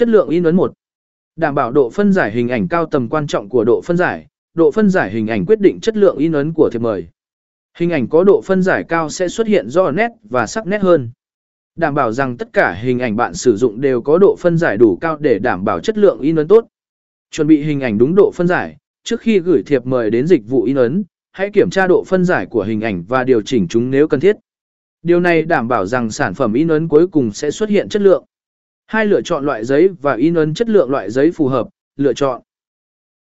Chất lượng in ấn 1. Đảm bảo độ phân giải hình ảnh cao tầm quan trọng của độ phân giải, độ phân giải hình ảnh quyết định chất lượng in ấn của thiệp mời. Hình ảnh có độ phân giải cao sẽ xuất hiện rõ nét và sắc nét hơn. Đảm bảo rằng tất cả hình ảnh bạn sử dụng đều có độ phân giải đủ cao để đảm bảo chất lượng in ấn tốt. Chuẩn bị hình ảnh đúng độ phân giải, trước khi gửi thiệp mời đến dịch vụ in ấn, hãy kiểm tra độ phân giải của hình ảnh và điều chỉnh chúng nếu cần thiết. Điều này đảm bảo rằng sản phẩm in ấn cuối cùng sẽ xuất hiện chất lượng. Hai lựa chọn loại giấy và in ấn chất lượng loại giấy phù hợp, lựa chọn.